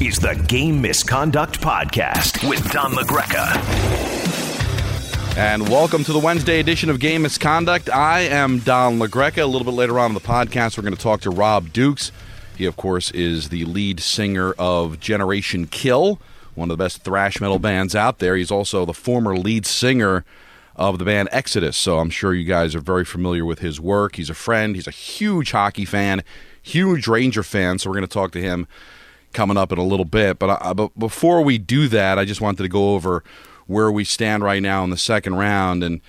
Is the Game Misconduct Podcast with Don LaGreca. And welcome to the Wednesday edition of Game Misconduct. I am Don LaGreca. A little bit later on in the podcast, we're going to talk to Rob Dukes. He, of course, is the lead singer of Generation Kill, one of the best thrash metal bands out there. He's also the former lead singer of the band Exodus, so I'm sure you guys are very familiar with his work. He's a friend, he's a huge hockey fan, huge Ranger fan, so we're going to talk to him coming up in a little bit. But, I, but before we do that, I just wanted to go over where we stand right now in the second round and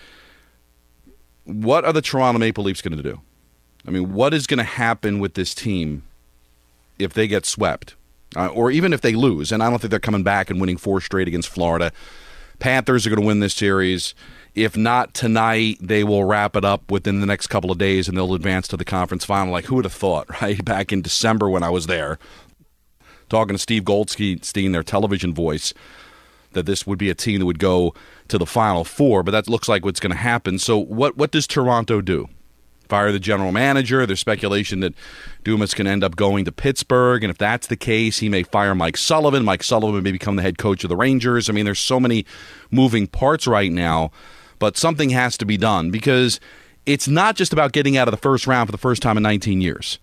what are the Toronto Maple Leafs going to do? I mean, what is going to happen with this team if they get swept, uh, or even if they lose? And I don't think they're coming back and winning four straight against Florida. Panthers are going to win this series. If not tonight, they will wrap it up within the next couple of days and they'll advance to the conference final. Like, who would have thought, right? Back in December when I was there, talking to Steve Goldstein, their television voice, that this would be a team that would go to the final four, but that looks like what's going to happen. So, what, what does Toronto do? Fire the general manager. There's speculation that Dubas can end up going to Pittsburgh, and if that's the case, he may fire Mike Sullivan. Mike Sullivan may become the head coach of the Rangers. I mean, there's so many moving parts right now, but something has to be done because it's not just about getting out of the first round for the first time in 19 years.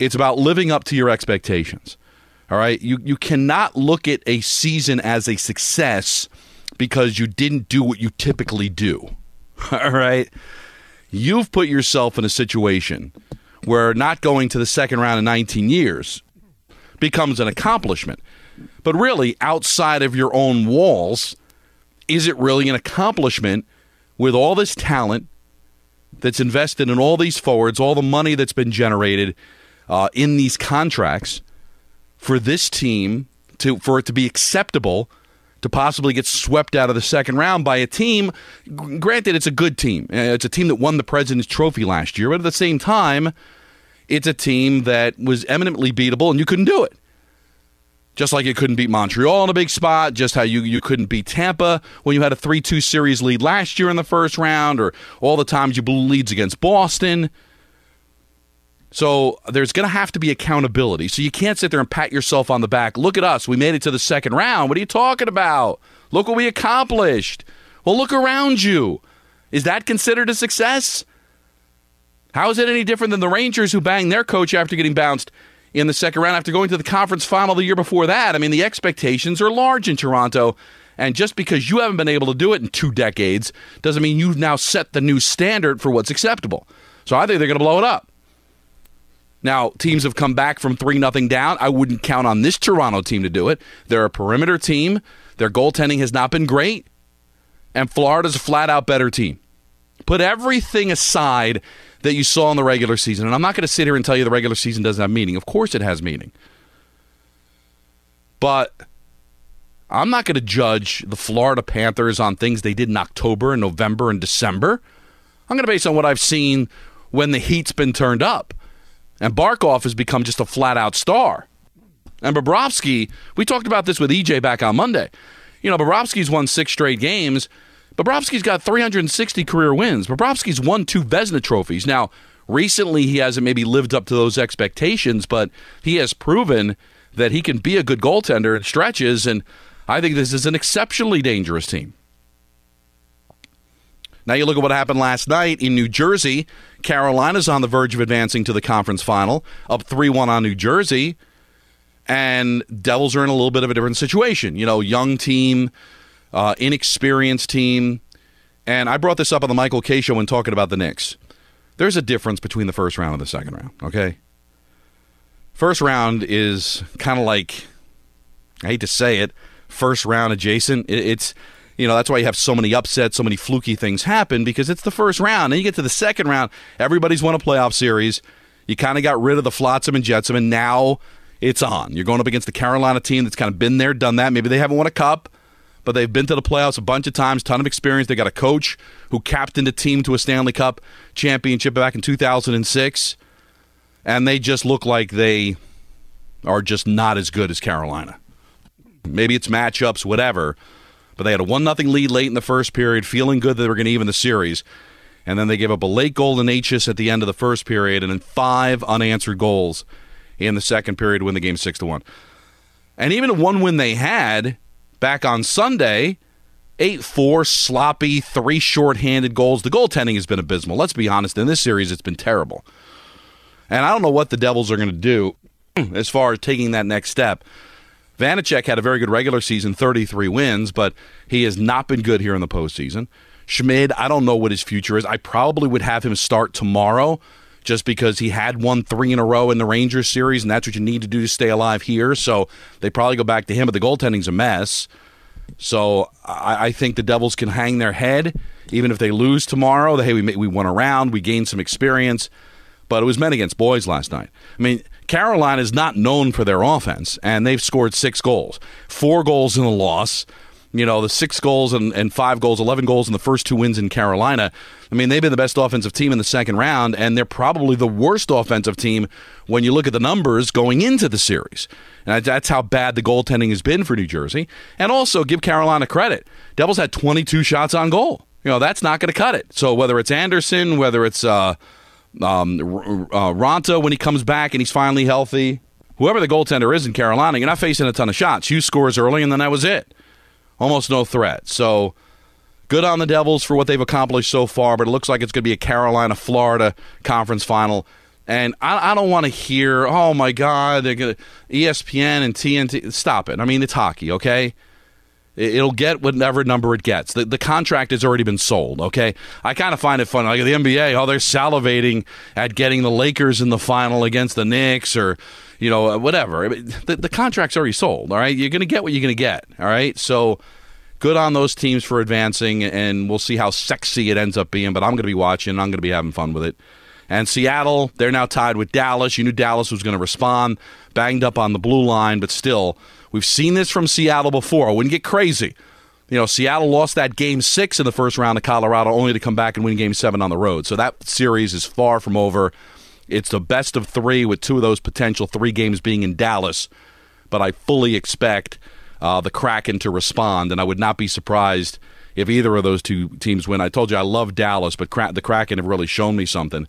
It's about living up to your expectations. All right. You you cannot look at a season as a success because you didn't do what you typically do. All right. You've put yourself in a situation where not going to the second round in 19 years becomes an accomplishment. But really, outside of your own walls, is it really an accomplishment with all this talent that's invested in all these forwards, all the money that's been generated uh, in these contracts? For this team to for it to be acceptable to possibly get swept out of the second round by a team. Granted, it's a good team. Uh, it's a team that won the President's Trophy last year, but at the same time, it's a team that was eminently beatable, and you couldn't do it. Just like you couldn't beat Montreal in a big spot, just how you, you couldn't beat Tampa when you had a 3 2 series lead last year in the first round, or all the times you blew leads against Boston. So there's going to have to be accountability. So you can't sit there and pat yourself on the back. Look at us. We made it to the second round. What are you talking about? Look what we accomplished. Well, look around you. Is that considered a success? How is it any different than the Rangers who banged their coach after getting bounced in the second round after going to the conference final the year before that? I mean, the expectations are large in Toronto. And just because you haven't been able to do it in two decades doesn't mean you've now set the new standard for what's acceptable. So I think they're going to blow it up. Now, teams have come back from 3 nothing down. I wouldn't count on this Toronto team to do it. They're a perimeter team. Their goaltending has not been great. And Florida's a flat out better team. Put everything aside that you saw in the regular season. And I'm not going to sit here and tell you the regular season doesn't have meaning. Of course it has meaning. But I'm not going to judge the Florida Panthers on things they did in October and November and December. I'm going to base on what I've seen when the heat's been turned up. And Barkov has become just a flat out star. And Bobrovsky, we talked about this with EJ back on Monday. You know, Bobrovsky's won six straight games. Bobrovsky's got 360 career wins. Bobrovsky's won two Vezina trophies. Now, recently he hasn't maybe lived up to those expectations, but he has proven that he can be a good goaltender in stretches, and I think this is an exceptionally dangerous team. Now you look at what happened last night in New Jersey. Carolina's on the verge of advancing to the conference final, up 3 1 on New Jersey. And Devils are in a little bit of a different situation. You know, young team, uh, inexperienced team. And I brought this up on the Michael Kay show when talking about the Knicks. There's a difference between the first round and the second round, okay? First round is kind of like, I hate to say it, first round adjacent. It's you know, that's why you have so many upsets, so many fluky things happen because it's the first round. And you get to the second round, everybody's won a playoff series. You kind of got rid of the Flotsam and Jetsam, and now it's on. You're going up against the Carolina team that's kind of been there, done that. Maybe they haven't won a cup, but they've been to the playoffs a bunch of times, ton of experience. They got a coach who captained a team to a Stanley Cup championship back in 2006, and they just look like they are just not as good as Carolina. Maybe it's matchups, whatever, but they had a 1 nothing lead late in the first period, feeling good that they were going to even the series. And then they gave up a late goal to Necas at the end of the first period, and then five unanswered goals in the second period to win the game 6 to 1. And even one win they had back on Sunday, 8 4, sloppy, three short-handed goals. The goaltending has been abysmal. Let's be honest. In this series, it's been terrible. And I don't know what the Devils are going to do as far as taking that next step. Vanecek had a very good regular season, 33 wins, but he has not been good here in the postseason. Schmid, I don't know what his future is. I probably would have him start tomorrow just because he had won three in a row in the Rangers series, and that's what you need to do to stay alive here. So they probably go back to him, but the goaltending's a mess. So I, I think the Devils can hang their head, even if they lose tomorrow. Hey, we we won around, we gained some experience, but it was men against boys last night. I mean, Carolina is not known for their offense, and they've scored six goals, four goals in the loss you know, the six goals and, and five goals, 11 goals in the first two wins in Carolina. I mean, they've been the best offensive team in the second round, and they're probably the worst offensive team when you look at the numbers going into the series. And that's how bad the goaltending has been for New Jersey. And also give Carolina credit. Devils had 22 shots on goal. You know, that's not going to cut it. So whether it's Anderson, whether it's uh, um, uh, Raanta when he comes back and he's finally healthy, whoever the goaltender is in Carolina, you're not facing a ton of shots. You scores early, and then that was it almost no threat. So good on the Devils for what they've accomplished so far, but it looks like it's going to be a Carolina Florida conference final. And I, I don't want to hear, oh my God, they're going to ESPN and TNT. Stop it. I mean, it's hockey, okay? It'll get whatever number it gets. The, the contract has already been sold, okay? I kind of find it funny. Like the NBA, oh, they're salivating at getting the Lakers in the final against the Knicks or you know, uh, whatever. The, the contract's already sold. All right, you're going to get what you're going to get. All right, so good on those teams for advancing, and we'll see how sexy it ends up being. But I'm going to be watching. I'm going to be having fun with it. And Seattle, they're now tied with Dallas. You knew Dallas was going to respond, banged up on the blue line, but still, we've seen this from Seattle before. I wouldn't get crazy. You know, Seattle lost that game six in the first round of Colorado, only to come back and win game seven on the road. So that series is far from over. It's the best of three, with two of those potential three games being in Dallas. But I fully expect uh, the Kraken to respond, and I would not be surprised if either of those two teams win. I told you I love Dallas, but the Kraken have really shown me something.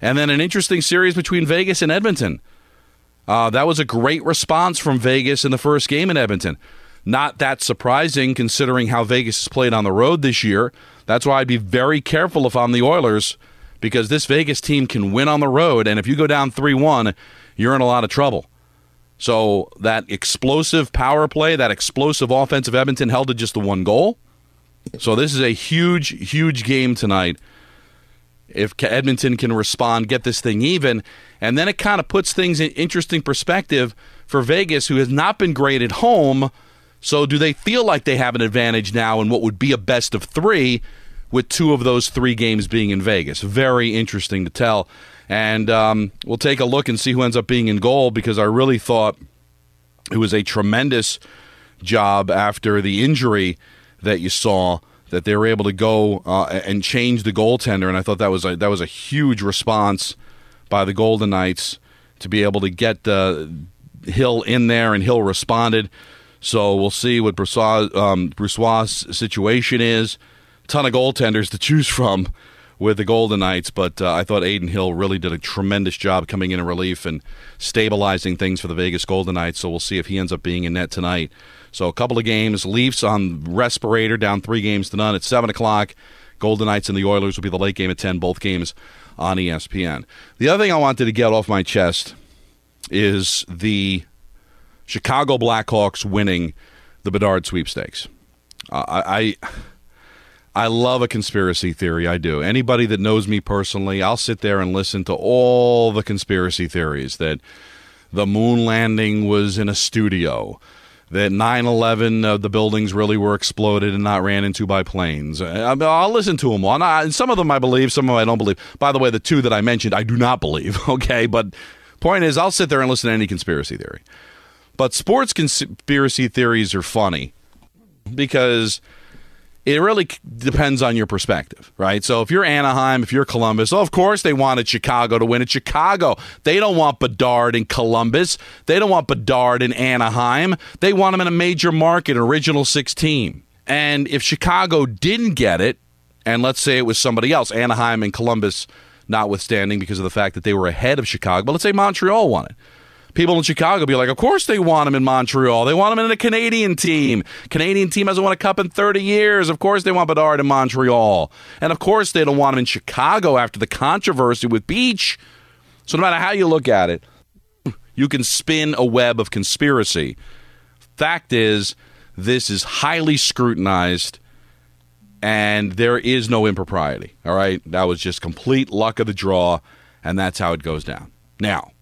And then an interesting series between Vegas and Edmonton. Uh, that was a great response from Vegas in the first game in Edmonton. Not that surprising considering how Vegas has played on the road this year. That's why I'd be very careful if I'm the Oilers because this Vegas team can win on the road. And if you go down 3 1, you're in a lot of trouble. So that explosive power play, that explosive offensive Edmonton held to just the one goal. So this is a huge, huge game tonight if Edmonton can respond, get this thing even. And then it kind of puts things in interesting perspective for Vegas, who has not been great at home. So, do they feel like they have an advantage now in what would be a best of three, with two of those three games being in Vegas? Very interesting to tell. And um, we'll take a look and see who ends up being in goal because I really thought it was a tremendous job after the injury that you saw that they were able to go uh, and change the goaltender, and I thought that was a, that was a huge response by the Golden Knights to be able to get uh, Hill in there, and Hill responded. So we'll see what Brossoit, um, situation is. Ton of goaltenders to choose from with the Golden Knights, but uh, I thought Adin Hill really did a tremendous job coming in in relief and stabilizing things for the Vegas Golden Knights. So we'll see if he ends up being in net tonight. So a couple of games. Leafs on respirator, down three games to none at seven o'clock. Golden Knights and the Oilers will be the late game at ten. Both games on ESPN. The other thing I wanted to get off my chest is the Chicago Blackhawks winning the Bedard sweepstakes. Uh, I. I I love a conspiracy theory. I do. Anybody that knows me personally, I'll sit there and listen to all the conspiracy theories that the moon landing was in a studio, that 9 11, uh, the buildings really were exploded and not ran into by planes. I, I'll listen to them all. And some of them I believe, some of them I don't believe. By the way, the two that I mentioned, I do not believe, okay? But point is, I'll sit there and listen to any conspiracy theory. But sports conspiracy theories are funny because it really depends on your perspective, right? So if you're Anaheim, if you're Columbus, of course they wanted Chicago to win at Chicago. They don't want Bedard in Columbus. They don't want Bedard in Anaheim. They want him in a major market, original six team. And if Chicago didn't get it, and let's say it was somebody else, Anaheim and Columbus notwithstanding because of the fact that they were ahead of Chicago, but let's say Montreal won it people in Chicago be like, of course they want him in Montreal. They want him in a Canadian team. Canadian team hasn't won a cup in 30 years. Of course they want Bedard in Montreal. And of course they don't want him in Chicago after the controversy with Beach. So no matter how you look at it, you can spin a web of conspiracy. Fact is, this is highly scrutinized and there is no impropriety. All right? That was just complete luck of the draw, and that's how it goes down. Now,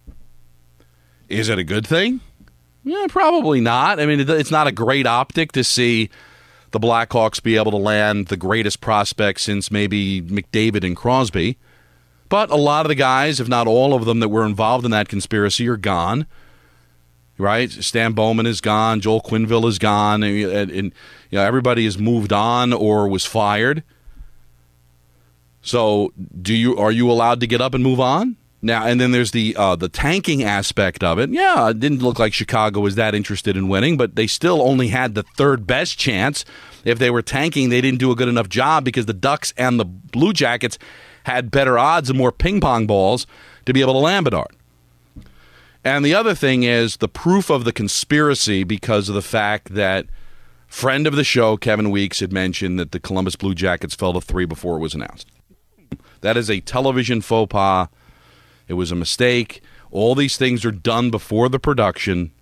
is it a good thing? Yeah, probably not. I mean, it's not a great optic to see the Blackhawks be able to land the greatest prospect since maybe McDavid and Crosby. But a lot of the guys, if not all of them that were involved in that conspiracy, are gone. Right? Stan Bowman is gone. Joel Quenneville is gone. And, and, and you know, everybody has moved on or was fired. So, do you are you allowed to get up and move on? Now and then there's the uh, the tanking aspect of it. Yeah, it didn't look like Chicago was that interested in winning, but they still only had the third best chance. If they were tanking, they didn't do a good enough job because the Ducks and the Blue Jackets had better odds and more ping pong balls to be able to land Bedard. And the other thing is the proof of the conspiracy because of the fact that friend of the show Kevin Weekes had mentioned that the Columbus Blue Jackets fell to three before it was announced. That is a television faux pas it was a mistake. All these things are done before the production.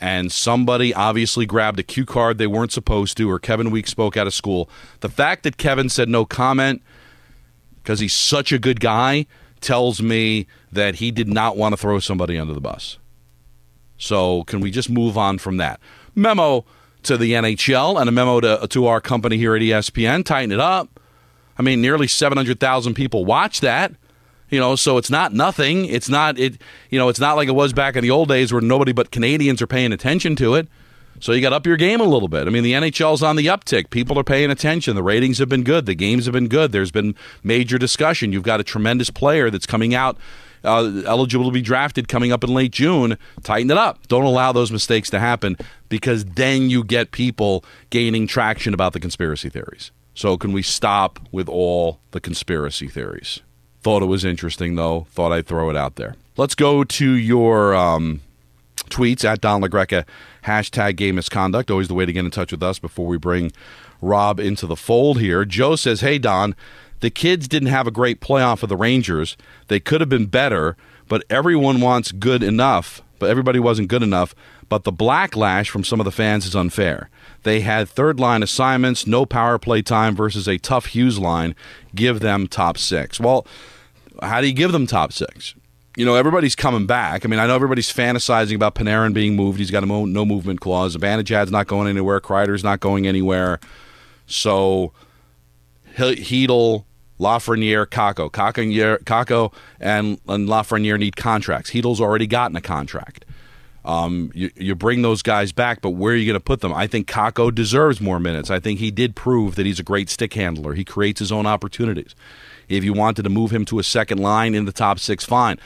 And somebody obviously grabbed a cue card they weren't supposed to, or Kevin Weekes spoke out of school. The fact that Kevin said no comment because he's such a good guy tells me that he did not want to throw somebody under the bus. So, can we just move on from that? Memo to the NHL and a memo to, to our company here at ESPN tighten it up. I mean, nearly 700,000 people watch that you know so it's not nothing. It's not it you know it's not like it was back in the old days where nobody but canadians are paying attention to it. So you got up your game a little bit. I mean the nhl's on the uptick. People are paying attention. The ratings have been good. The games have been good. There's been major discussion. You've got a tremendous player that's coming out uh, eligible to be drafted coming up in late june. Tighten it up. Don't allow those mistakes to happen because then you get people gaining traction about the conspiracy theories. So can we stop with all the conspiracy theories Thought it was interesting, though. Thought I'd throw it out there. Let's go to your um, tweets at Don LaGreca, hashtag game misconduct. Always the way to get in touch with us before we bring Rob into the fold here. Joe says, Hey, Don, the kids didn't have a great playoff of the Rangers. They could have been better, but everyone wants good enough. But everybody wasn't good enough. But the backlash from some of the fans is unfair. They had third line assignments, no power play time versus a tough Hughes line. Give them top six. Well, how do you give them top six? You know, everybody's coming back. I mean, I know everybody's fantasizing about Panarin being moved. He's got a mo- no movement clause. Zibanejad's not going anywhere. Kreider's not going anywhere. So, Chytil, Lafreniere, Kakko. Kakko and, and Lafreniere need contracts. Chytil's already gotten a contract. Um, you, you bring those guys back, but where are you going to put them? I think Kakko deserves more minutes. I think he did prove that he's a great stick handler. He creates his own opportunities. If you wanted to move him to a second line in the top six, fine.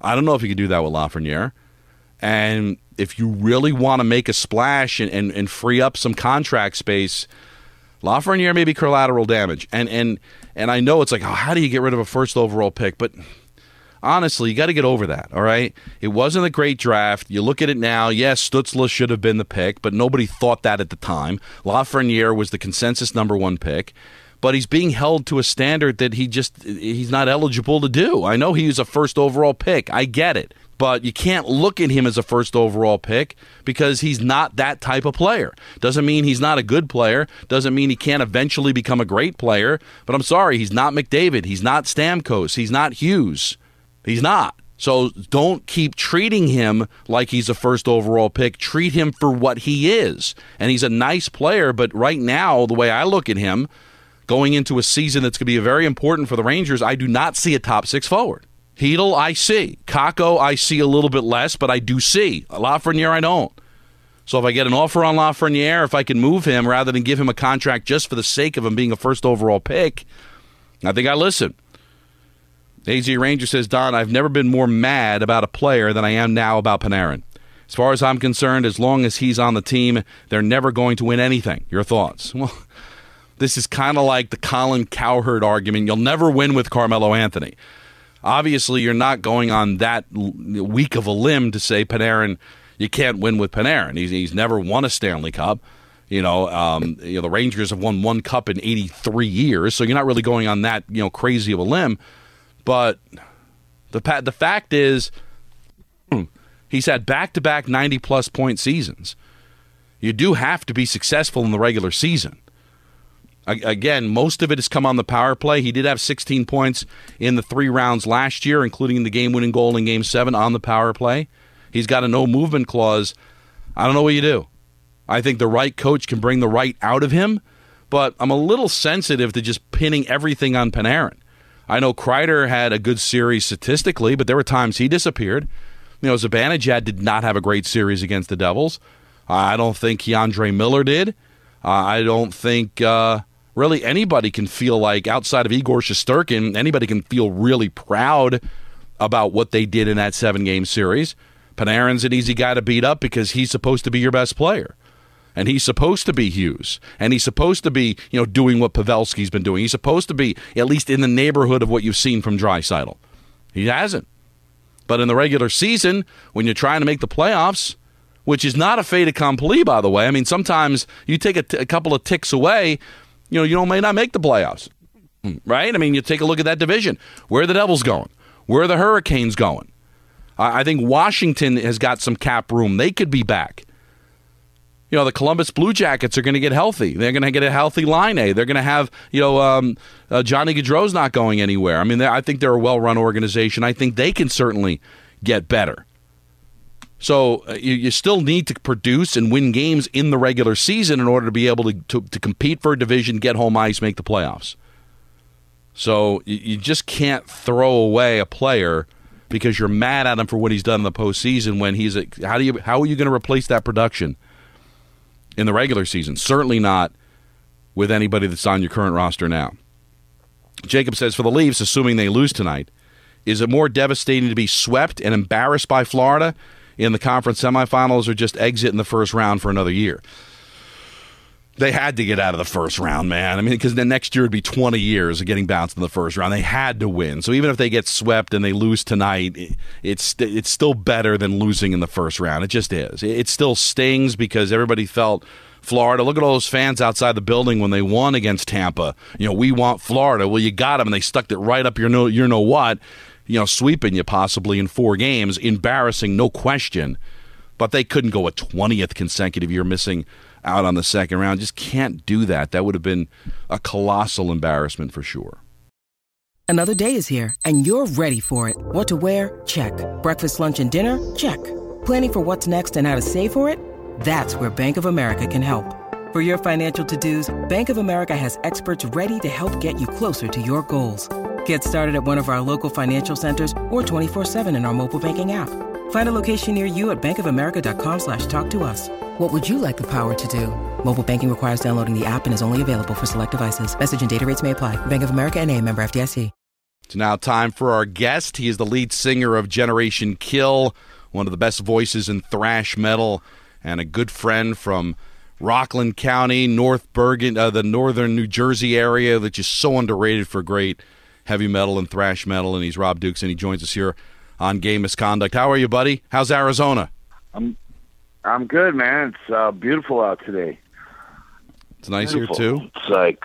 I don't know if you could do that with Lafreniere. And if you really want to make a splash and, and, and free up some contract space, Lafreniere may be collateral damage. And and and I know it's like, oh, how do you get rid of a first overall pick? But honestly, you got to get over that. All right, it wasn't a great draft. You look at it now. Yes, Stützle should have been the pick, but nobody thought that at the time. Lafreniere was the consensus number one pick. But he's being held to a standard that he just he's not eligible to do. I know he was a first overall pick. I get it but you can't look at him as a first overall pick because he's not that type of player. Doesn't mean he's not a good player. Doesn't mean he can't eventually become a great player. But I'm sorry, he's not McDavid. He's not Stamkos. He's not Hughes. He's not. So don't keep treating him like he's a first overall pick. Treat him for what he is. And he's a nice player, but right now, the way I look at him, going into a season that's going to be very important for the Rangers, I do not see a top six forward. Chytil, I see. Kakko, I see a little bit less, but I do see. Lafreniere, I don't. So if I get an offer on Lafreniere, if I can move him rather than give him a contract just for the sake of him being a first overall pick, I think I listen. AZ Ranger says, Don, I've never been more mad about a player than I am now about Panarin. As far as I'm concerned, as long as he's on the team, they're never going to win anything. Your thoughts? Well, this is kind of like the Colin Cowherd argument. You'll never win with Carmelo Anthony. Obviously, you're not going on that weak of a limb to say Panarin, you can't win with Panarin. He's, he's never won a Stanley Cup. You know, um, you know, the Rangers have won one cup in 83 years, so you're not really going on that, you know, crazy of a limb. But the the fact is, he's had back to back 90 plus point seasons. You do have to be successful in the regular season. Again, most of it has come on the power play. He did have 16 points in the three rounds last year, including the game winning goal in game seven on the power play. He's got a no movement clause. I don't know what you do. I think the right coach can bring the right out of him, but I'm a little sensitive to just pinning everything on Panarin. I know Kreider had a good series statistically, but there were times he disappeared. You know, Zibanejad did not have a great series against the Devils. I don't think K'Andre Miller did. Uh, I don't think. Uh, really anybody can feel like outside of Igor Shesterkin, anybody can feel really proud about what they did in that seven game series. Panarin's an easy guy to beat up because he's supposed to be your best player. And he's supposed to be Hughes. And he's supposed to be, you know, doing what Pavelski's been doing. He's supposed to be at least in the neighborhood of what you've seen from Draisaitl. He hasn't. But in the regular season, when you're trying to make the playoffs, which is not a fait accompli, by the way. I mean, sometimes you take a, t- a couple of ticks away you know, you may not make the playoffs, right? I mean, you take a look at that division. Where are the Devils going? Where are the Hurricanes going? I think Washington has got some cap room. They could be back. You know, the Columbus Blue Jackets are going to get healthy. They're going to get a healthy line A. They're going to have, you know, um, uh, Johnny Gaudreau's not going anywhere. I mean, I think they're a well run organization. I think they can certainly get better. So uh, you, you, still need to produce and win games in the regular season in order to be able to, to, to compete for a division, get home ice, make the playoffs. So you, you, just can't throw away a player because you're mad at him for what he's done in the postseason. When he's a, how do you how are you going to replace that production in the regular season? Certainly not with anybody that's on your current roster now. Jacob says for the Leafs, assuming they lose tonight, is it more devastating to be swept and embarrassed by Florida? In the conference semifinals or just exit in the first round for another year. They had to get out of the first round, man. I mean, because the next year would be 20 years of getting bounced in the first round. They had to win. So even if they get swept and they lose tonight, it's it's still better than losing in the first round. It just is. It still stings because everybody felt Florida. Look at all those fans outside the building when they won against Tampa. You know, we want Florida. Well, you got them, and they stuck it right up your know, you know what you know, sweeping you possibly in four games. Embarrassing, no question. But they couldn't go a 20th consecutive year missing out on the second round. Just can't do that. That would have been a colossal embarrassment for sure. Another day is here, and you're ready for it. What to wear? Check. Breakfast, lunch, and dinner? Check. Planning for what's next and how to save for it? That's where Bank of America can help. For your financial to dos, Bank of America has experts ready to help get you closer to your goals. Get started at one of our local financial centers or 24-7 in our mobile banking app. Find a location near you at bankofamerica.com slash talk to us. What would you like the power to do? Mobile banking requires downloading the app and is only available for select devices. Message and data rates may apply. Bank of America and a member FDIC. It's now time for our guest. He is the lead singer of Generation Kill, one of the best voices in thrash metal, and a good friend from Rockland County, North Bergen, uh, the northern New Jersey area, that's just so underrated for great heavy metal and thrash metal. And he's Rob Dukes, and he joins us here on Game Misconduct. How are you, buddy? How's Arizona? I'm I'm good, man. It's uh, beautiful out today. It's nice Beautiful. here too. It's like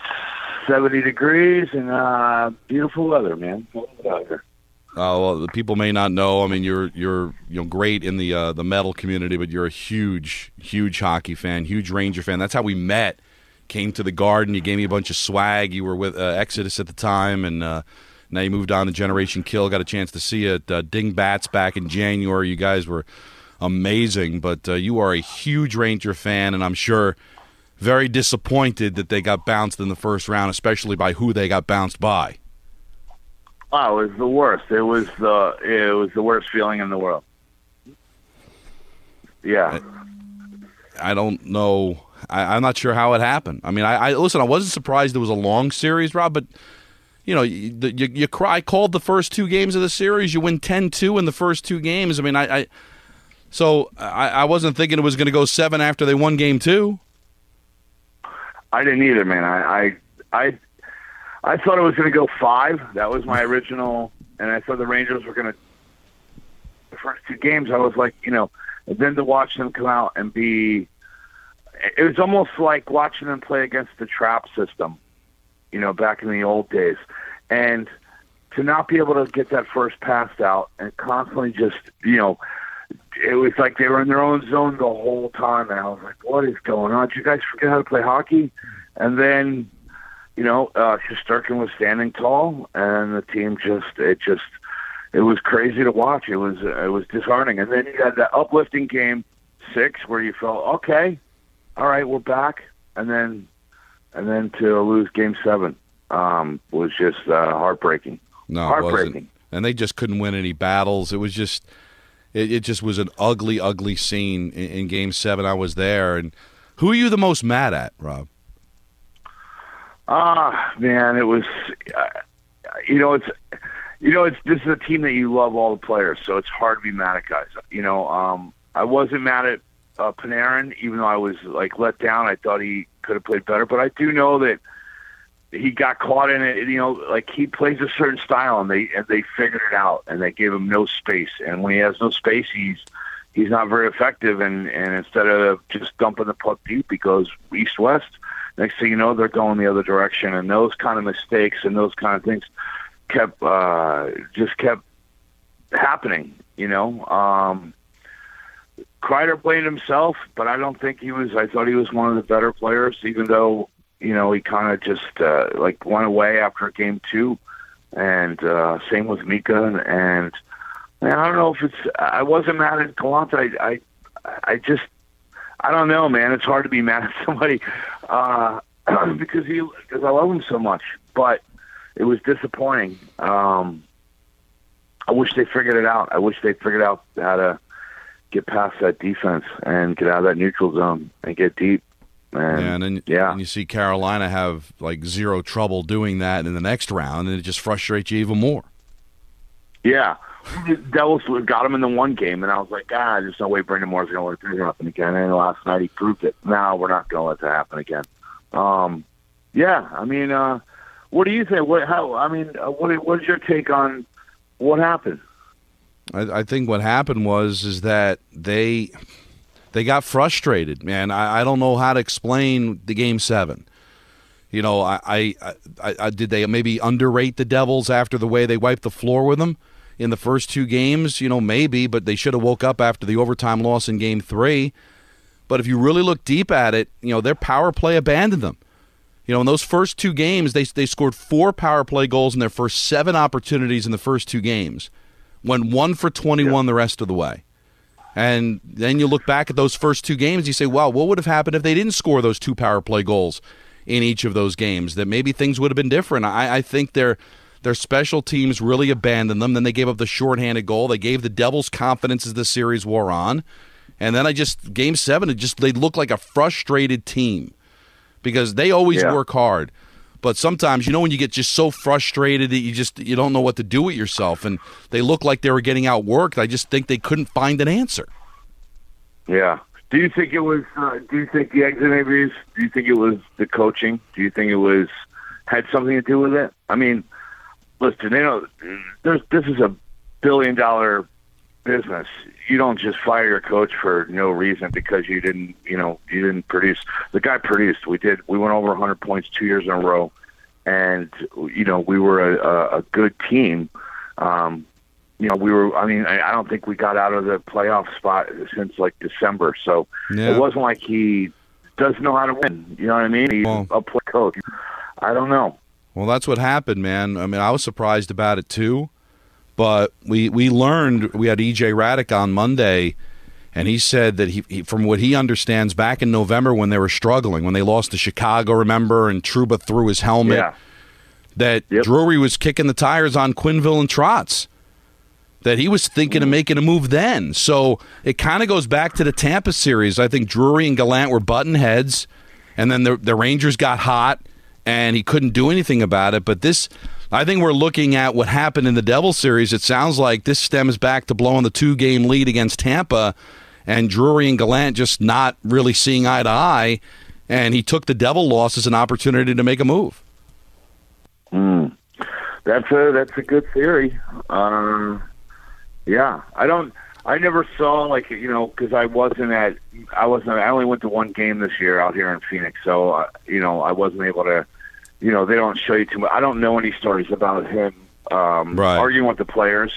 70 degrees and uh, beautiful weather, man. Out here. Uh, well, the people may not know. I mean, you're you're you know great in the uh, the metal community, but you're a huge huge hockey fan, huge Ranger fan. That's how we met. Came to the Garden. You gave me a bunch of swag. You were with uh, Exodus at the time, and uh, now you moved on to Generation Kill. Got a chance to see it. at uh, Dingbatz back in January. You guys were amazing, but uh, you are a huge Ranger fan, and I'm sure very disappointed that they got bounced in the first round, especially by who they got bounced by. Oh, it was the worst. It was the it was the worst feeling in the world. Yeah. I don't know. I, I'm not sure how it happened. I mean, I, I listen. I wasn't surprised it was a long series, Rob, but you know, you, you, you cry. Called the first two games of the series. You win 10-2 in the first two games. I mean, I, I so I, I wasn't thinking it was going to go seven after they won game two. I didn't either, man. I I I, I thought it was going to go five. That was my original, and I thought the Rangers were going to. The first two games, I was like, you know, then to watch them come out and be, it was almost like watching them play against the trap system, you know, back in the old days, and to not be able to get that first pass out and constantly just, you know, it was like they were in their own zone the whole time, and I was like, "What is going on? Did you guys forget how to play hockey?" And then, you know, uh, Shesterkin was standing tall, and the team just it just it was crazy to watch. It was it was disheartening. And then you had that uplifting game six where you felt okay, all right, we're back, and then and then to lose game seven um, was just uh, heartbreaking. No, heartbreaking. And they just couldn't win any battles. It was just, it, it just was an ugly, ugly scene in, in Game Seven. I was there, and who are you the most mad at, Rob? Ah, man, it was. Uh, you know, it's. You know, it's this is a team that you love all the players, so it's hard to be mad at guys. You know, um, I wasn't mad at uh, Panarin, even though I was like let down. I thought he could have played better, but I do know that he got caught in it. You know, like he plays a certain style, and they and they figured it out, and they gave him no space. And when he has no space, he's he's not very effective. And and instead of just dumping the puck deep, he goes east west. Next thing you know, they're going the other direction, and those kind of mistakes and those kind of things kept uh, just kept happening. You know, um, Kreider blamed himself, but I don't think he was. I thought he was one of the better players, even though you know he kind of just uh, like went away after game two, and uh, same with Mika and. and Man, I don't know if it's. I wasn't mad at Gallant. I, I, I just, I don't know, man. It's hard to be mad at somebody uh, because he, because I love him so much. But it was disappointing. Um, I wish they figured it out. I wish they figured out how to get past that defense and get out of that neutral zone and get deep. And, yeah, and then yeah. and you see Carolina have like zero trouble doing that in the next round, and it just frustrates you even more. Yeah. Devils got him in the one game, and I was like, ah, there's no way Brind'Amour's going to let this happen again. And last night he proved it. Now we're not going to let that happen again. Um, yeah, I mean, uh, what do you think? What, how? I mean, uh, what, what's your take on what happened? I, I think what happened was is that they they got frustrated, man. I, I don't know how to explain the game seven. You know, I, I, I, I did they maybe underrate the Devils after the way they wiped the floor with them in the first two games? You know, maybe, but they should have woke up after the overtime loss in game three. But if you really look deep at it, you know, their power play abandoned them. You know, in those first two games, they they scored four power play goals in their first seven opportunities in the first two games. Went one for twenty one the rest of the way. And then you look back at those first two games, you say, wow, what would have happened if they didn't score those two power play goals in each of those games? That maybe things would have been different. I, I think their their special teams really abandoned them. Then they gave up the shorthanded goal. They gave the Devils confidence as the series wore on. And then I just game seven, it just they look like a frustrated team because they always Yeah. work hard. But sometimes, you know, when you get just so frustrated that you just you don't know what to do with yourself, and they look like they were getting outworked. I just think they couldn't find an answer. Yeah. Do you think it was? Uh, do you think the exit interviews? Do you think it was the coaching? Do you think it was had something to do with it? I mean, listen, you know, this is a billion dollar business. You don't just fire your coach for no reason because you didn't, you know, you didn't produce. The guy produced. We did. We went over 100 points two years in a row, and you know, we were a, a, good team. Um, you know, we were. I mean, I, I don't think we got out of the playoff spot since like December. So Yeah. it wasn't like he doesn't know how to win. You know what I mean? He's Well- a play coach. I don't know. Well, that's what happened, man. I mean, I was surprised about it too, but we we learned we had EJ Hradek on Monday, and he said that he, he from what he understands, back in November when they were struggling, when they lost to Chicago, remember, and Trouba threw his helmet, Yeah. that Yep. Drury was kicking the tires on Quenneville and Trotz. That he was thinking of mm. making a move then. So it kind of goes back to the Tampa series. I think Drury and Gallant were button heads, and then the, the Rangers got hot, and he couldn't do anything about it. But this, I think we're looking at what happened in the Devil series. It sounds like this stems back to blowing the two game lead against Tampa, and Drury and Gallant just not really seeing eye to eye. And he took the Devil loss as an opportunity to make a move. That's a that's a good theory. Um, yeah, I don't. I never saw like you know because I wasn't at. I wasn't. I only went to one game this year out here in Phoenix, so uh, you know I wasn't able to. You know they don't show you too much. I don't know any stories about him um, Right. arguing with the players.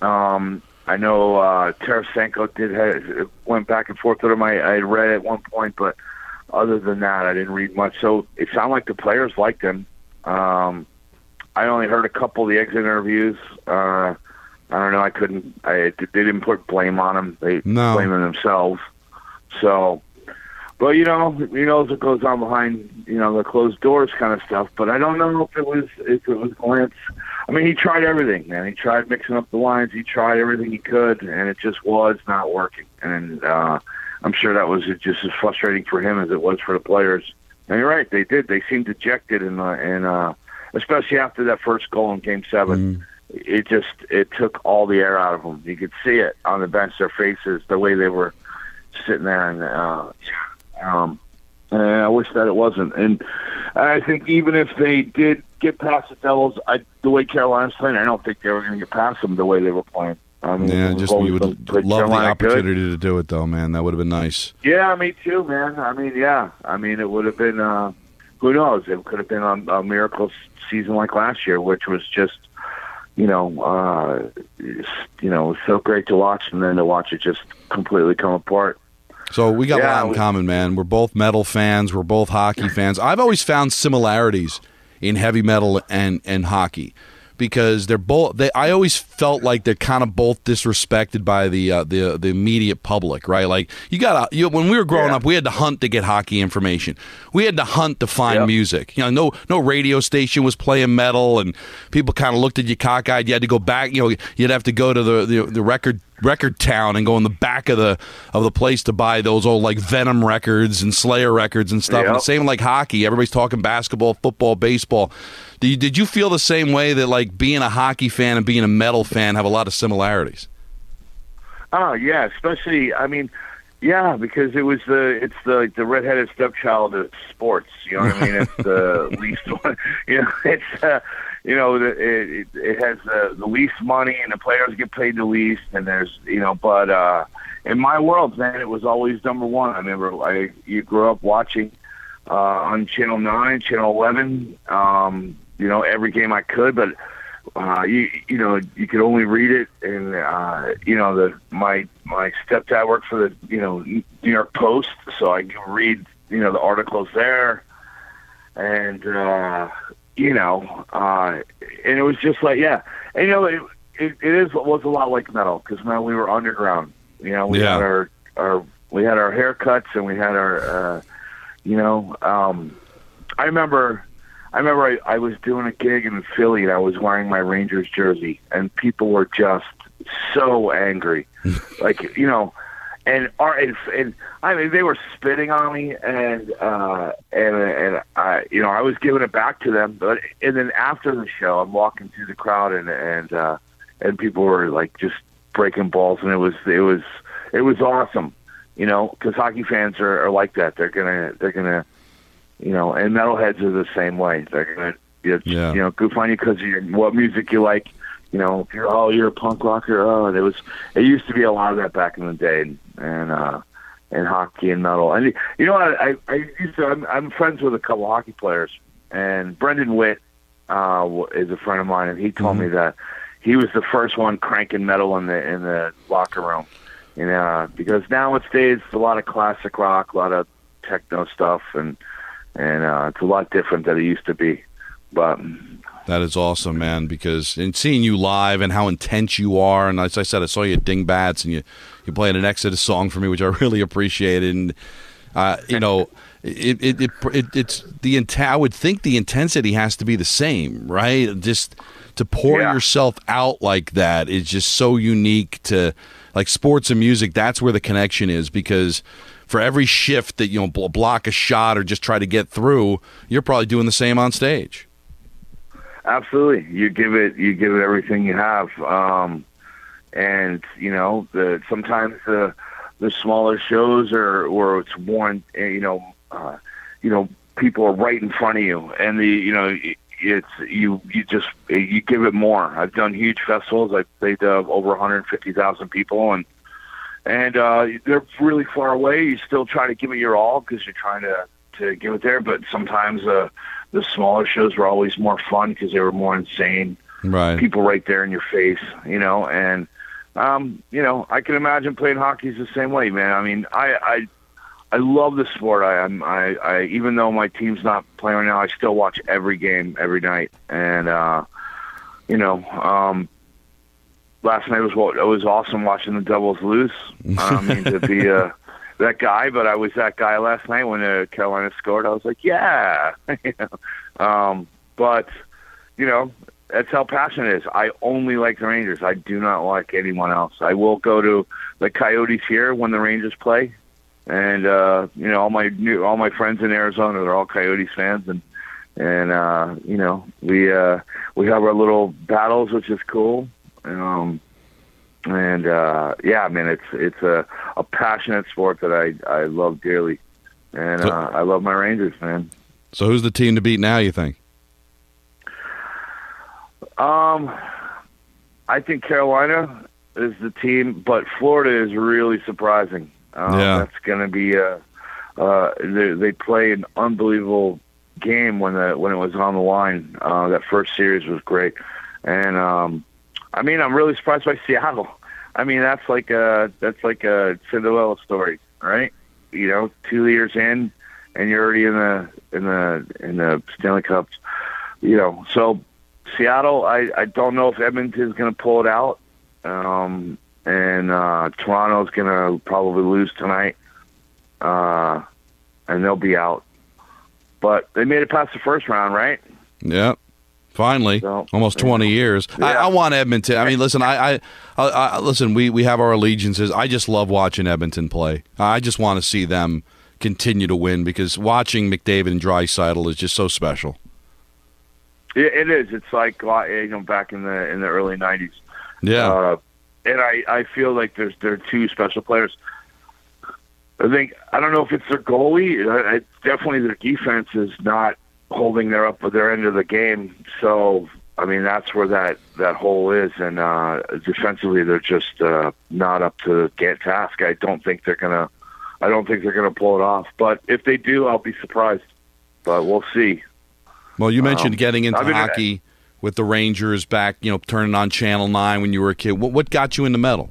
Um, I know uh, Tarasenko did have, went back and forth with him. I, I read at one point, but other than that, I didn't read much. So it sounded like the players liked him. Um, I only heard a couple of the exit interviews. Uh, I don't know. I couldn't. I they didn't put blame on him. They No. blame on themselves. So, but you know, you know what goes on behind you know the closed doors kind of stuff. But I don't know if it was if it was Glantz. I mean, he tried everything, man. He tried mixing up the lines. He tried everything he could, and it just was not working. And uh, I'm sure that was just as frustrating for him as it was for the players. And you're right, they did. They seemed dejected, and and uh, especially after that first goal in Game Seven, it just it took all the air out of them. You could see it on the bench, their faces, the way they were sitting there, and uh, um, and I wish that it wasn't. And I think even if they did get past the Devils, I, the way Carolina's playing, I don't think they were going to get past them the way they were playing. I mean, Yeah, just you would love the Carolina good. opportunity to do it, though, man. That would have been nice. Yeah, me too, man. I mean, yeah. I mean, it would have been. uh Who knows? It could have been a, a miracle season like last year, which was just, you know, uh you know, so great to watch, and then to watch it just completely come apart. So we got a lot in we- common, man. We're both metal fans. We're both hockey fans. I've always found similarities in heavy metal and and hockey because they're both. They I always felt like they're kind of both disrespected by the uh, the the immediate public, right? Like you got you, when we were growing Yeah. up, we had to hunt to get hockey information. We had to hunt to find Yep. music. You know, no no radio station was playing metal, and people kind of looked at you cockeyed. You had to go back. You know, you'd have to go to the the, the record record town and go in the back of the of the place to buy those old like Venom records and Slayer records and stuff. And the same like hockey. Everybody's talking basketball, football, baseball. Did you, did you feel the same way that like being a hockey fan and being a metal fan have a lot of similarities? Oh yeah, especially I mean, yeah, because it was the it's the the redheaded stepchild of sports. You know what I mean? It's the least one. You know, it's uh, you know it it has the the least money and the players get paid the least, and there's you know, but uh, in my world, man, it was always number one. I remember I you grew up watching uh, on Channel Nine, Channel Eleven. Um, you know, every game I could, but uh, you you know you could only read it, and uh, you know the my my stepdad worked for the you know New York Post, so I could read you know the articles there, and uh, you know, uh, and it was just like yeah, and you know it it, it is was a lot like metal because man we were underground, you know we Yeah. had our our we had our haircuts and we had our uh, you know um, I remember. I remember I, I was doing a gig in Philly and I was wearing my Rangers jersey and people were just so angry. like, you know, and are and, and I mean they were spitting on me and uh and and I you know, I was giving it back to them. But and then after the show, I'm walking through the crowd, and and uh, and people were like just breaking balls, and it was it was it was awesome. You know, because hockey fans are, are like that. They're gonna they're gonna, you know, and metalheads are the same way. They're gonna Yeah. you know goof on you because of what music you like. You know, if you're oh you're a punk rocker. Oh, there was it used to be a lot of that back in the day, and, and uh, and hockey and metal. And you know what? I I used to. I'm, I'm friends with a couple hockey players, and Brendan Witt uh, w- is a friend of mine, and he told me that he was the first one cranking metal in the in the locker room. You know, because nowadays it's a lot of classic rock, a lot of techno stuff, and and uh, it's a lot different than it used to be. But That is awesome, man. Because in seeing you live and how intense you are, and as I said, I saw you at Dingbatz, and you you played an Exodus song for me, which I really appreciated. And uh, you know, it it, it it it's the int- I would think the intensity has to be the same, right? Just to pour Yeah. yourself out like that is just so unique to like sports and music. That's where the connection is because. For every shift that you know, bl- block a shot or just try to get through, you're probably doing the same on stage. Absolutely, you give it you give it everything you have, um, and you know the sometimes the the smaller shows or or it's one eh, you know uh, you know people are right in front of you, and the you know it's you you just you give it more. I've done huge festivals. I've played uh, over 150,000 people, and and uh, they're really far away. You still try to give it your all because you're trying to to give it there, but sometimes uh, the smaller shows were always more fun because they were more insane. Right. People right there in your face, you know, and um, you know, I can imagine playing hockey is the same way, man. I mean, I I I love the sport. I am I, I even though my team's not playing right now, I still watch every game every night, and uh, you know, um, last night was what it was awesome watching the Devils lose. I don't mean to be uh, that guy, but I was that guy last night when uh, Carolina scored. I was like, yeah, you know. Um, but you know, that's how passionate it is. I only like the Rangers. I do not like anyone else. I will go to the Coyotes here when the Rangers play, and uh, you know, all my new all my friends in Arizona, they're all Coyotes fans, and and uh, you know, we uh, we have our little battles, which is cool. Um, and uh, yeah, I mean, it's it's a, a passionate sport that I I love dearly, and uh, I love my Rangers, man. So who's the team to beat now? You think? Um, I think Carolina is the team, but Florida is really surprising. Um, Yeah. that's going to be a. Uh, they, they play an unbelievable game when the when it was on the line. Uh, that first series was great, and um, I mean, I'm really surprised by Seattle. I mean, that's like a that's like a Cinderella story, right? You know, two years in, and you're already in the in the in the Stanley Cup. You know, so Seattle, I, I don't know if Edmonton's going to pull it out. Um, and uh, Toronto's going to probably lose tonight. Uh, and they'll be out. But they made it past the first round, right? Yep. Finally, So- almost twenty years. I, I want Edmonton. I mean, listen, I, I, I, I listen. We we have our allegiances. I just love watching Edmonton play. I just want to see them continue to win because watching McDavid and Draisaitl is just so special. It, it is. It's like you know back in the in the early '90s. Yeah. Uh, and I, I feel like there's there are two special players. I think I don't know if it's their goalie. Uh, It's definitely their defense is not holding their up with their end of the game. So I mean that's where that that hole is. And uh, defensively, they're just uh, not up to get task. I don't think they're gonna. I don't think they're gonna pull it off. But if they do, I'll be surprised. But we'll see. Well, you mentioned Um, getting into hockey with the Rangers back. You know, turning on Channel Nine when you were a kid. What what got you into metal?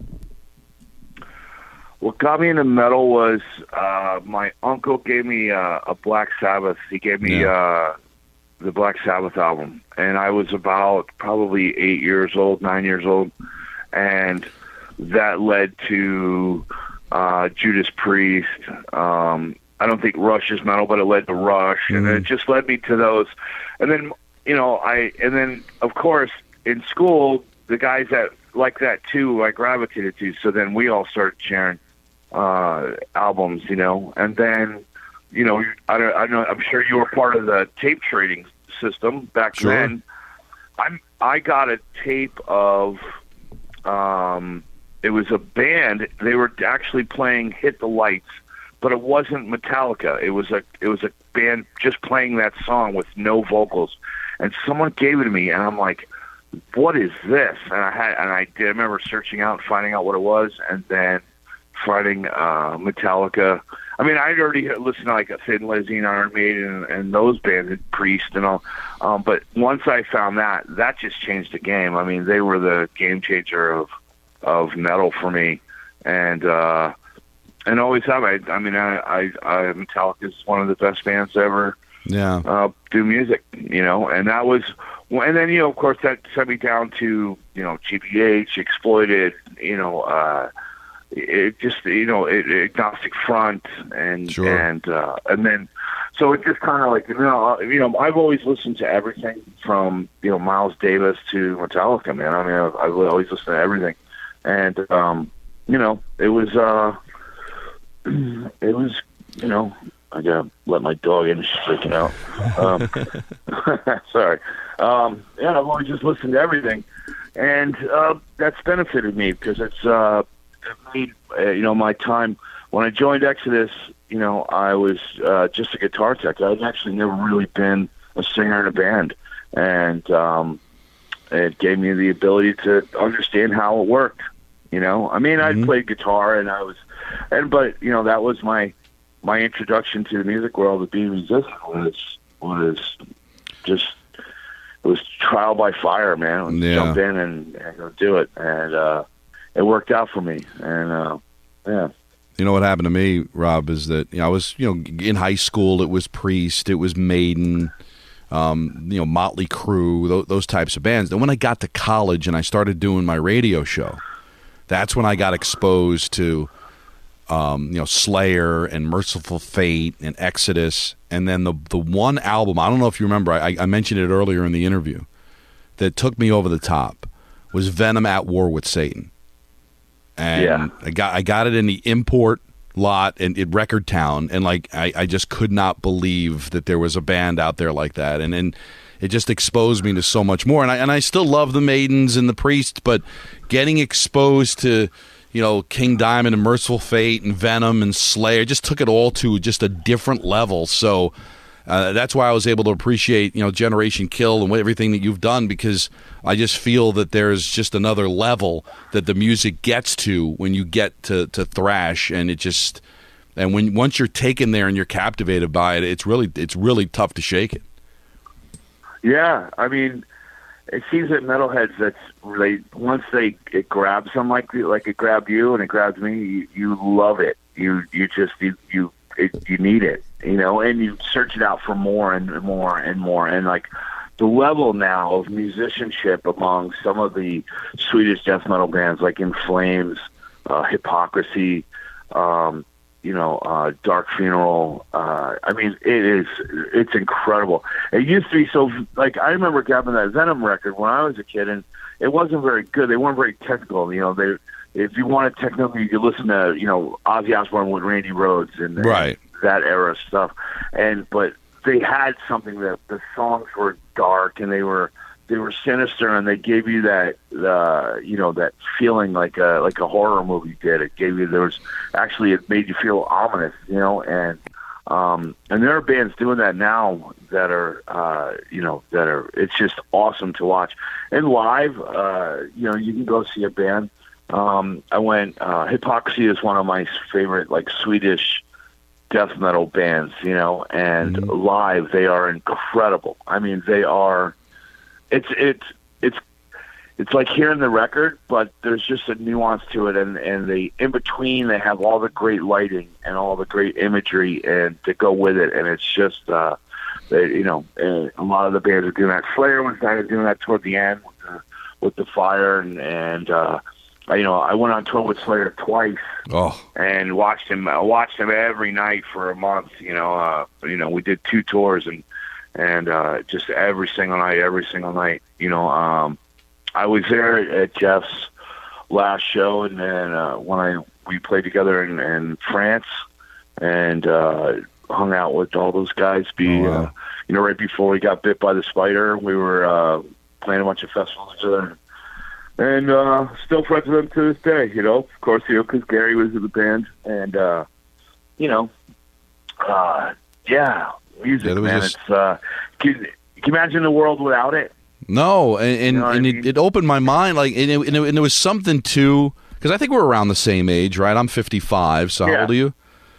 What got me into metal was uh, my uncle gave me uh, a Black Sabbath. He gave me Yeah. uh, the Black Sabbath album, and I was about probably eight years old, nine years old, and that led to uh, Judas Priest. Um, I don't think Rush is metal, but it led to Rush, and it just led me to those. And then you know, I and then of course in school the guys that like that too, I gravitated to. So then we all started sharing uh, albums, you know, and then you know, I don't, I don't, I'm sure you were part of the tape trading system back Sure. then. I'm, I got a tape of, um, it was a band. They were actually playing "Hit the Lights," but it wasn't Metallica. It was a, it was a band just playing that song with no vocals. And someone gave it to me, and I'm like, "What is this?" And I had, and I did. I remember searching out, and finding out what it was, and then finding uh, Metallica. I mean, I'd already listened to like a Thin Lizzy and Iron Maiden and, and those bands, and Priest and all. Um, but once I found that, that just changed the game. I mean, they were the game changer of of metal for me, and uh, and always have. I, I mean, I, I, I Metallica is one of the best bands ever Yeah. uh, do music, you know, and that was, and then you know, of course, that sent me down to you know GBH, Exploited, you know, uh, it just you know, it, Agnostic Front, and Sure. and uh, and then, so it just kind of like you know, uh, you know, I've always listened to everything from you know Miles Davis to Metallica, man. I mean, I've, I've always listened to everything, and um, you know, it was uh, it was you know I gotta let my dog in. She's freaking out. Um, sorry. Um, yeah, I've always just listened to everything, and uh, that's benefited me because it's uh, it made uh, you know my time when I joined Exodus. You know, I was uh, just a guitar tech. I'd actually never really been a singer in a band, and um, it gave me the ability to understand how it worked. You know, I mean, I'd played guitar and I was, and but you know that was my my introduction to the music world of being a musician was was just it was trial by fire, man. Yeah. Jump in and, and go do it, and uh, it worked out for me. And uh, yeah, You know what happened to me, Rob, is that you know, I was you know in high school. It was Priest, it was Maiden, um, you know Motley Crue, those, those types of bands. Then when I got to college and I started doing my radio show, that's when I got exposed to um, you know Slayer and Mercyful Fate and Exodus, and then the the one album I don't know if you remember. I, I mentioned it earlier in the interview that took me over the top was Venom at War with Satan and Yeah. I got I got it in the import lot and in Record Town, and like I, I just could not believe that there was a band out there like that, and and it just exposed me to so much more, and I and I still love the Maidens and the Priests, but getting exposed to you know King Diamond and Mercyful Fate and Venom and Slayer just took it all to just a different level. So. Uh, that's why I was able to appreciate, you know, Generation Kill and what, everything that you've done because I just feel that there's just another level that the music gets to when you get to, to thrash, and it just and when once you're taken there and you're captivated by it, it's really it's really tough to shake it. yeah. I mean, it seems that metalheads that's they once they it grabs them like like it grabbed you and it grabs me, you, you love it. You you just you you it, you need it, you know, and you search it out for more and more and more and like the level now of musicianship among some of the Swedish death metal bands like In Flames, uh, Hypocrisy, um, you know, uh, Dark Funeral. Uh, I mean, it is it's incredible. It used to be so like I remember grabbing that Venom record when I was a kid, and it wasn't very good. They weren't very technical. You know, they if you wanted technical, you could listen to you know Ozzy Osbourne with Randy Rhoads and, and Right. that era stuff. And but they had something that the songs were dark and they were they were sinister and they gave you that uh you know that feeling like a like a horror movie did it gave you there was actually it made you feel ominous you know and um and there are bands doing that now that are uh you know that are it's just awesome to watch and live uh you know you can go see a band um i went uh hypocrisy is one of my favorite like swedish death metal bands, you know, and live they are incredible. I mean, they are. It's it's it's it's like hearing the record, but there's just a nuance to it, and and the in between they have all the great lighting and all the great imagery and to go with it, and it's just uh, they, you know, uh, a lot of the bands are doing that. Slayer was kind of doing that toward the end with the, with the fire, and and uh, you know, I went on tour with Slayer twice Oh, and watched him. I watched him every night for a month. You know, uh, you know, we did two tours and and uh, just every single night, every single night. You know, um, I was there at Jeff's last show, and then uh, when I we played together in, in France, and uh, hung out with all those guys. Be Oh, wow. uh, you know, right before we got bit by the spider, we were uh, playing a bunch of festivals together, and uh, still friends with them to this day. You know, of course, you know, because Gary was in the band, and uh, you know, uh, yeah, music, Yeah, man. this- It's uh, can, can you imagine the world without it? No, and and, You know and it, it opened my mind. Like, and, it, and, it, and there was something too because I think we're around the same age, right? I'm 55. So how old are you?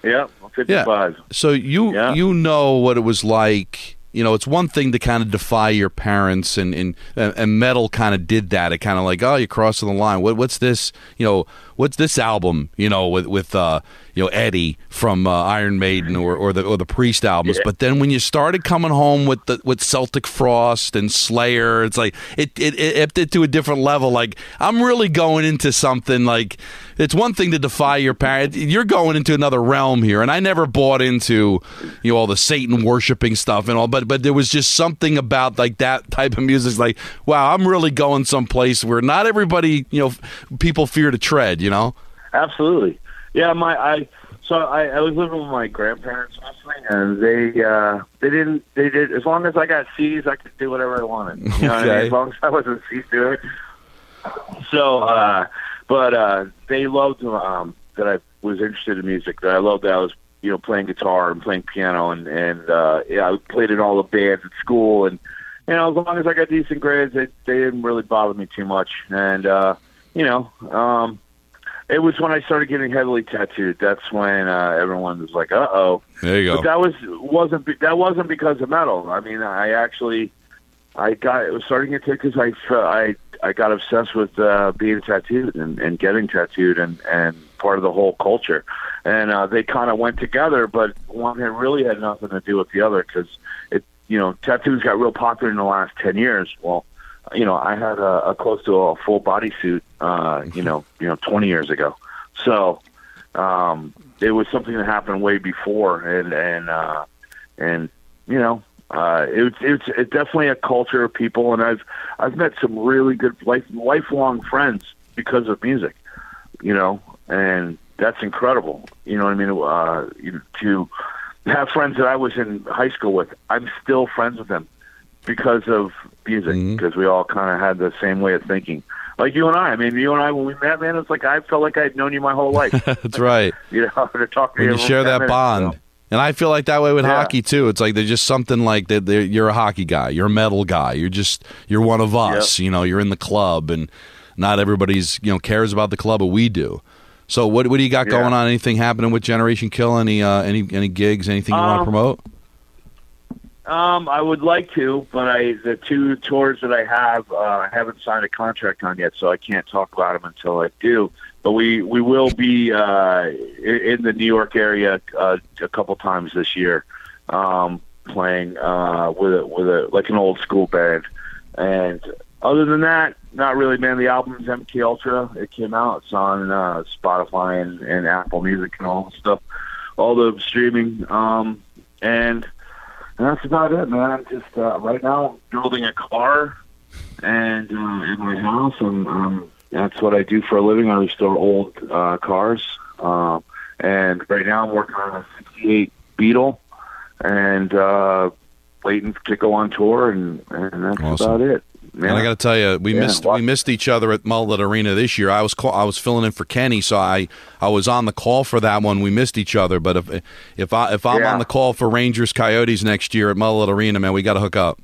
Yeah, I'm 55. So you Yeah. you know what it was like. You know, it's one thing to kind of defy your parents, and and, and metal kind of did that. It kind of like, oh, you're crossing the line. What what's this? You know, what's this album? You know, with with uh, you know Eddie from uh, Iron Maiden or, or the or the Priest albums. But then when you started coming home with the with Celtic Frost and Slayer, it's like it it it upped it to a different level. Like I'm really going into something like it's one thing to defy your parents. You're going into another realm here, and I never bought into you know all the Satan worshiping stuff and all, but but there was just something about like that type of music. It's like wow, I'm really going someplace where not everybody you know people fear to tread. You know, Absolutely. Yeah, my I so I, I was living with my grandparents mostly, and they uh they didn't they did as long as I got C's, I could do whatever I wanted. You know what I Okay. mean? As long as I wasn't C it. So, uh but uh they loved um that I was interested in music. That I loved that I was you know playing guitar and playing piano and and uh yeah I played in all the bands at school and you know as long as I got decent grades, they they didn't really bother me too much and uh you know um it was when I started getting heavily tattooed. That's when uh, everyone was like, "Uh oh." there you go. But that was wasn't be- that wasn't because of metal. I mean, I actually I got it was starting to get because I I I got obsessed with uh, being tattooed and, and getting tattooed and and part of the whole culture, and uh, they kind of went together. But one had really had nothing to do with the other because it you know tattoos got real popular in the last ten years. Well, you know I had a, a close to a full body suit, uh, you know you know twenty years ago, so um, it was something that happened way before, and and uh, and you know, uh, it's it's it's definitely a culture of people, and I've I've met some really good life lifelong friends because of music, you know, and that's incredible. You know what I mean? Uh, you know, to have friends that I was in high school with, I'm still friends with them because of music, because we all kind of had the same way of thinking. Like you and I. I mean, you and I, when we met, man, it's like I felt like I'd known you my whole life. That's right. you know, to talk to you you share that minutes, bond. so. And I feel like that way with Yeah. hockey too. It's like there's just something like that. You're a hockey guy. You're a metal guy. You're just you're one of us. You know, you're in the club, and not everybody's you know cares about the club, but we do. So what what do you got Yeah. going on? Anything happening with Generation Kill? Any uh, any any gigs? Anything you want to Um, promote? Um, I would like to, but I the two tours that I have, uh, I haven't signed a contract on yet, so I can't talk about them until I do. But we we will be uh, in the New York area uh, a couple times this year, um, playing uh, with a, with a like an old school band. And other than that, not really, man. The album's MK Ultra. It came out. It's on uh, Spotify and, and Apple Music and all the stuff, all the streaming. Um, and and that's about it, man. I'm just uh, right now, I'm building a car, and uh, in my house, and um, that's what I do for a living. I restore old uh, cars, uh, and right now, I'm working on a '68 Beetle, and uh, waiting to go on tour, and, and that's Awesome. about it. And I got to tell you, we Yeah, missed well- we missed each other at Mullet Arena this year. I was call, I was filling in for Kenny, so I, I was on the call for that one. We missed each other, but if if I if I'm Yeah. on the call for Rangers Coyotes next year at Mullet Arena, man, we got to hook up.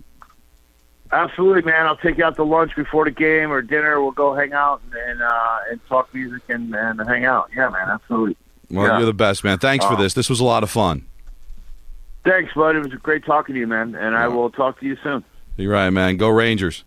Absolutely, man. I'll take you out to lunch before the game or dinner. We'll go hang out and and, uh, and talk music and, and hang out. Yeah, man. Absolutely. Well, Yeah. you're the best, man. Thanks for Oh. this. This was a lot of fun. Thanks, bud. It was great talking to you, man. And I will talk to you soon. You're right, man. Go Rangers.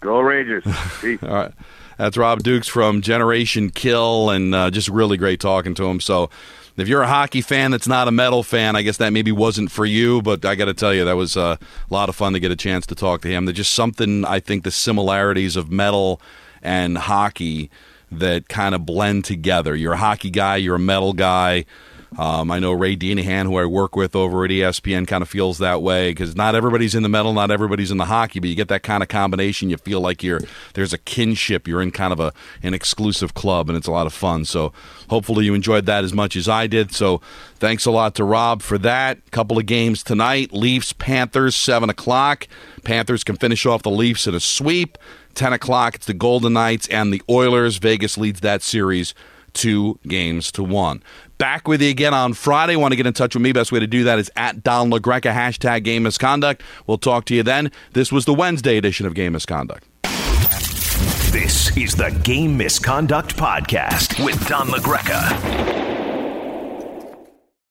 Go Rangers. All right. That's Rob Dukes from Generation Kill, and uh, just really great talking to him. So, if you're a hockey fan that's not a metal fan, I guess that maybe wasn't for you, but I got to tell you, that was uh, a lot of fun to get a chance to talk to him. There's just something, I think, the similarities of metal and hockey that kind of blend together. You're a hockey guy, you're a metal guy. Um, I know Ray Deanahan, who I work with over at ESPN, kind of feels that way because not everybody's in the metal, not everybody's in the hockey, but you get that kind of combination. You feel like you're there's a kinship. You're in kind of a an exclusive club, and it's a lot of fun. So hopefully you enjoyed that as much as I did. So thanks a lot to Rob for that. Couple of games tonight: Leafs, Panthers, seven o'clock. Panthers can finish off the Leafs in a sweep. 10 o'clock, it's the Golden Knights and the Oilers. Vegas leads that series two games to one. Back with you again on Friday. Want to get in touch with me? Best way to do that is at Don LaGreca, hashtag game misconduct. We'll talk to you then. This was the Wednesday edition of Game Misconduct. This is the Game Misconduct Podcast with Don LaGreca.